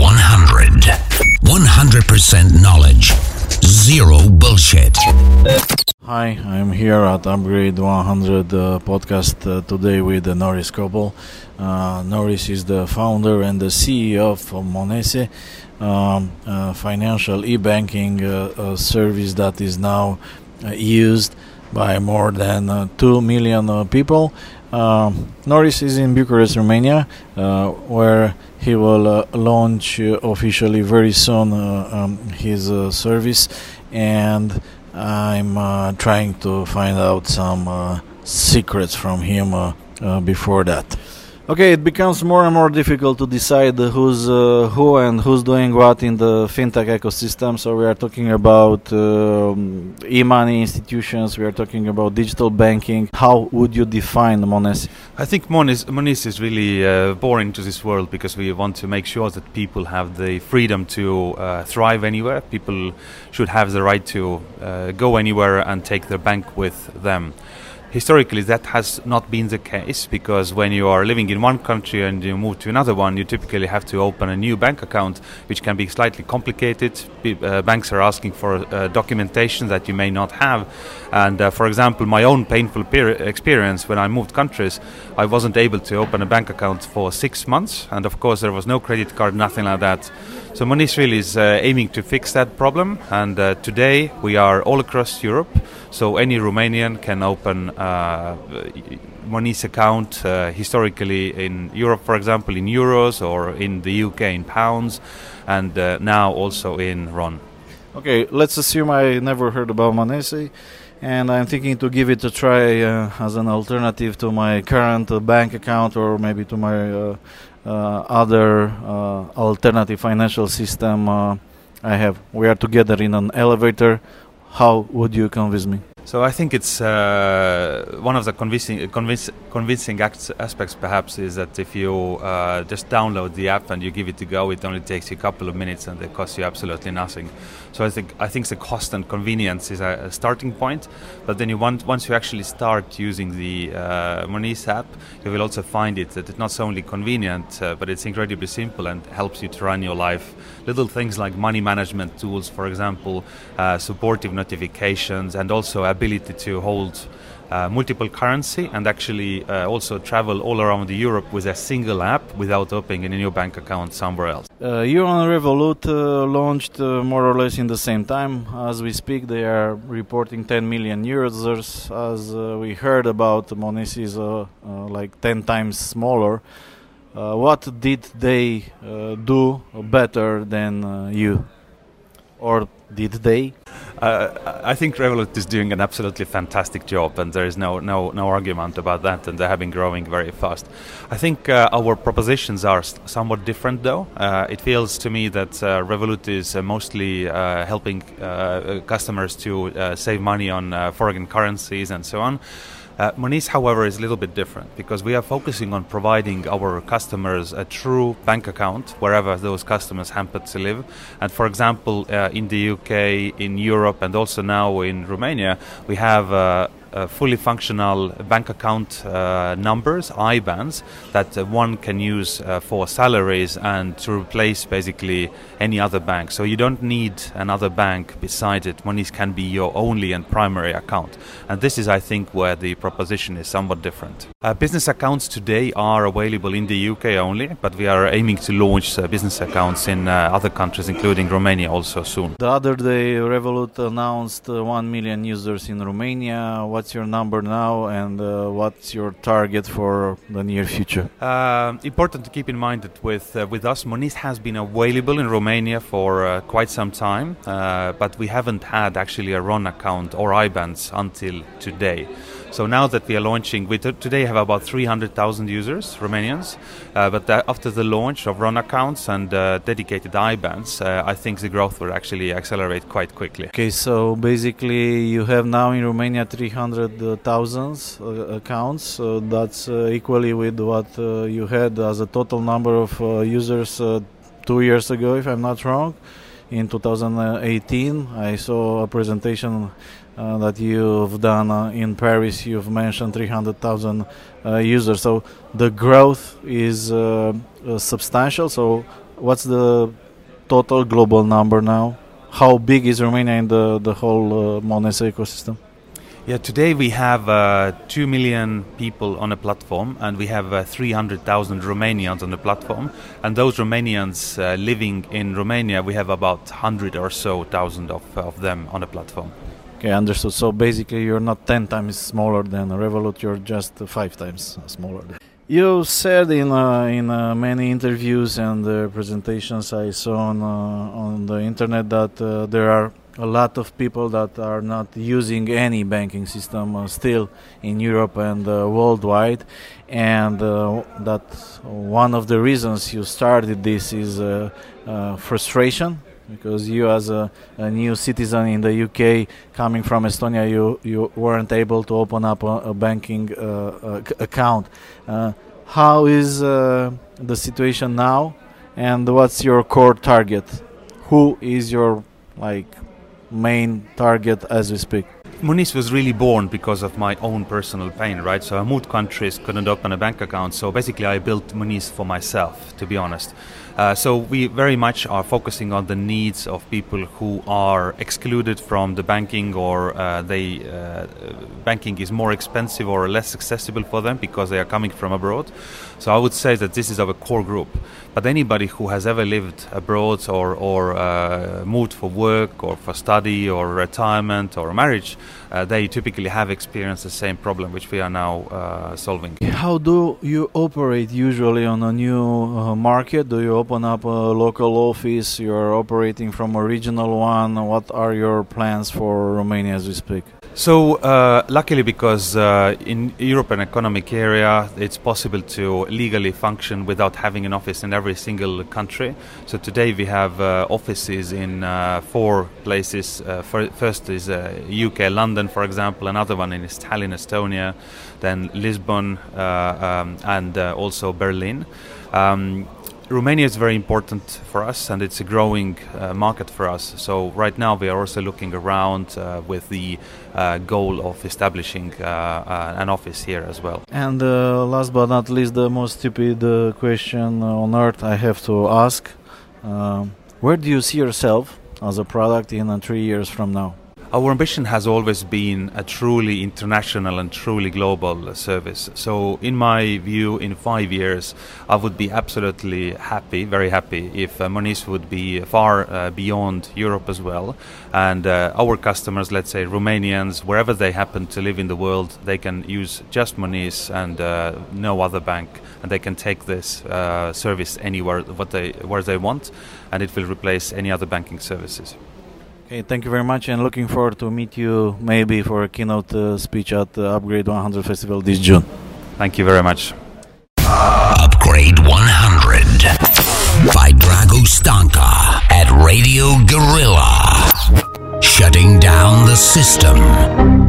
100. 100% knowledge. Zero bullshit. Hi, I'm here at Upgrade 100 uh, podcast uh, today with uh, Norris Koppel. Uh, Norris is the founder and the CEO of Monese, um, financial e-banking uh, uh, service that is now uh, used by more than uh, 2 million people. Um, Norris is in Bucharest, Romania, where he will uh, launch uh, officially very soon uh, um, his uh, service, and I'm uh, trying to find out some secrets from him before that. Okay, it becomes more and more difficult to decide who's uh, who and who's doing what in the fintech ecosystem. So we are talking about um, e-money institutions. We are talking about digital banking. How would you define Monese? I think Monese is really uh, boring to this world because we want to make sure that people have the freedom to uh, thrive anywhere. People should have the right to uh, go anywhere and take their bank with them. Historically, that has not been the case because when you are living in one country and you move to another one, you typically have to open a new bank account, which can be slightly complicated. Uh, banks are asking for uh, documentation that you may not have. And uh, for example, my own painful peri- experience when I moved countries, I wasn't able to open a bank account for six months. And of course, there was no credit card, nothing like that. So Monese really is uh, aiming to fix that problem. And uh, today we are all across Europe. So any Romanian can open uh, Monese account uh, historically in Europe, for example, in euros or in the UK in pounds, and uh, now also in RON. Okay, let's assume I never heard about Monese, and I'm thinking to give it a try uh, as an alternative to my current uh, bank account or maybe to my uh, other alternative financial system I have. We are together in an elevator. How would you convince me? So I think it's uh, one of the convincing, convince, convincing aspects, perhaps, is that if you uh, just download the app and you give it to go, it only takes you a couple of minutes and it costs you absolutely nothing. So I think I think the cost and convenience is a, a starting point, but then you want once you actually start using the uh, Monese app, you will also find it that it's not only convenient, uh, but it's incredibly simple and helps you to run your life. Little things like money management tools, for example, uh, supportive notifications, and also ability to hold uh, multiple currency and actually uh, also travel all around Europe with a single app without opening a new bank account somewhere else. Uh, you and Revolut uh, launched uh, more or less in the same time. As we speak, they are reporting 10 million users. As uh, we heard about, Monese is uh, like 10 times smaller. What did they do better than you? Or did they? Uh, I think Revolut is doing an absolutely fantastic job, and there is no no no argument about that. And they have been growing very fast. I think uh, our propositions are somewhat different, though. Uh, it feels to me that uh, Revolut is uh, mostly uh, helping customers to save money on foreign currencies and so on. Uh, Monese, however, is a little bit different because we are focusing on providing our customers a true bank account wherever those customers happen to live. And for example, uh, in the UK, in Europe, and also now in Romania, we have uh, uh, fully functional bank account uh, numbers, IBANs, that uh, one can use uh, for salaries and to replace basically any other bank. So you don't need another bank beside it. Monese can be your only and primary account. And this is, I think, where the proposition is somewhat different. Uh, business accounts today are available in the UK only, but we are aiming to launch uh, business accounts in other countries, including Romania, also soon. The other day, Revolut announced uh, 1 million users in Romania what's your number now and uh, what's your target for the near future? Uh, important to keep in mind that with uh, with us, Monese has been available in Romania for uh, quite some time, uh, but we haven't had actually a RON account or IBANs until today. So now that we are launching, we t- today have about 300,000 users, Romanians. Uh, but uh, after the launch of RON accounts and uh, dedicated IBANs, uh, I think the growth will actually accelerate quite quickly. Okay, so basically you have now in Romania 300 500,000 uh, accounts. Uh, that's uh, equally with what you had as a total number of users two years ago, if I'm not wrong. In 2018, I saw a presentation uh, that you've done uh, in Paris. You've mentioned 300,000 uh, users. So the growth is substantial. So what's the total global number now? How big is Romania in the, the whole uh, ecosystem? Yeah, today we have uh, 2 million people on a platform and we have uh, 300,000 Romanians on the platform. And those Romanians uh, living in Romania, we have about 100 or so thousand of, of them on the platform. Okay, understood. So basically, you're not 10 times smaller than Revolut, you're just 5 times smaller. You said in uh, in uh, many interviews and uh, presentations I saw on uh, on the internet that uh, there are a lot of people that are not using any banking system uh, still in Europe and worldwide, and that one of the reasons you started this is frustration because you as a, a, new citizen in the UK coming from Estonia you you weren't able to open up a, a banking uh, account. Uh, how is uh, the situation now? And what's your core target? Who is your like main target as we speak Monese was really born because of my own personal pain, right? So I moved countries, couldn't open a bank account. So basically, I built Monese for myself, to be honest. Uh, so we very much are focusing on the needs of people who are excluded from the banking, or uh, they uh, banking is more expensive or less accessible for them because they are coming from abroad. So I would say that this is our core group. But anybody who has ever lived abroad or or uh, moved for work or for study or retirement or marriage, uh, they typically have experienced the same problem which we are now solving. How do you operate usually on a new market? Do you open up a local office? You're operating from a regional one. What are your plans for Romania as we speak? So, uh, luckily, because uh, in European Economic Area, it's possible to legally function without having an office in every single country. So today we have uh, offices in uh, four places. Uh, first is UK, uh, London, for example. Another one in Tallinn, Estonia. Then Lisbon um, and also Berlin. Um, Romania is very important for us and it's a growing uh, market for us. So, right now, we are also looking around uh, with the uh, goal of establishing uh, uh, an office here as well. And uh, last but not least, the most stupid question on earth I have to ask um, Where do you see yourself as a product in three years from now? Our ambition has always been a truly international and truly global service. So, in my view, in five years, I would be absolutely happy, very happy, if uh, Monese would be far uh, beyond Europe as well. And uh, our customers, let's say Romanians, wherever they happen to live in the world, they can use just Monese and uh, no other bank, and they can take this uh, service anywhere what they where they want, and it will replace any other banking services. Okay, thank you very much, and looking forward to meet you maybe for a keynote uh, speech at the Upgrade 100 Festival this June. Thank you very much. Upgrade 100 by Dragos Stanca at Radio Guerrilla. Shutting down the system.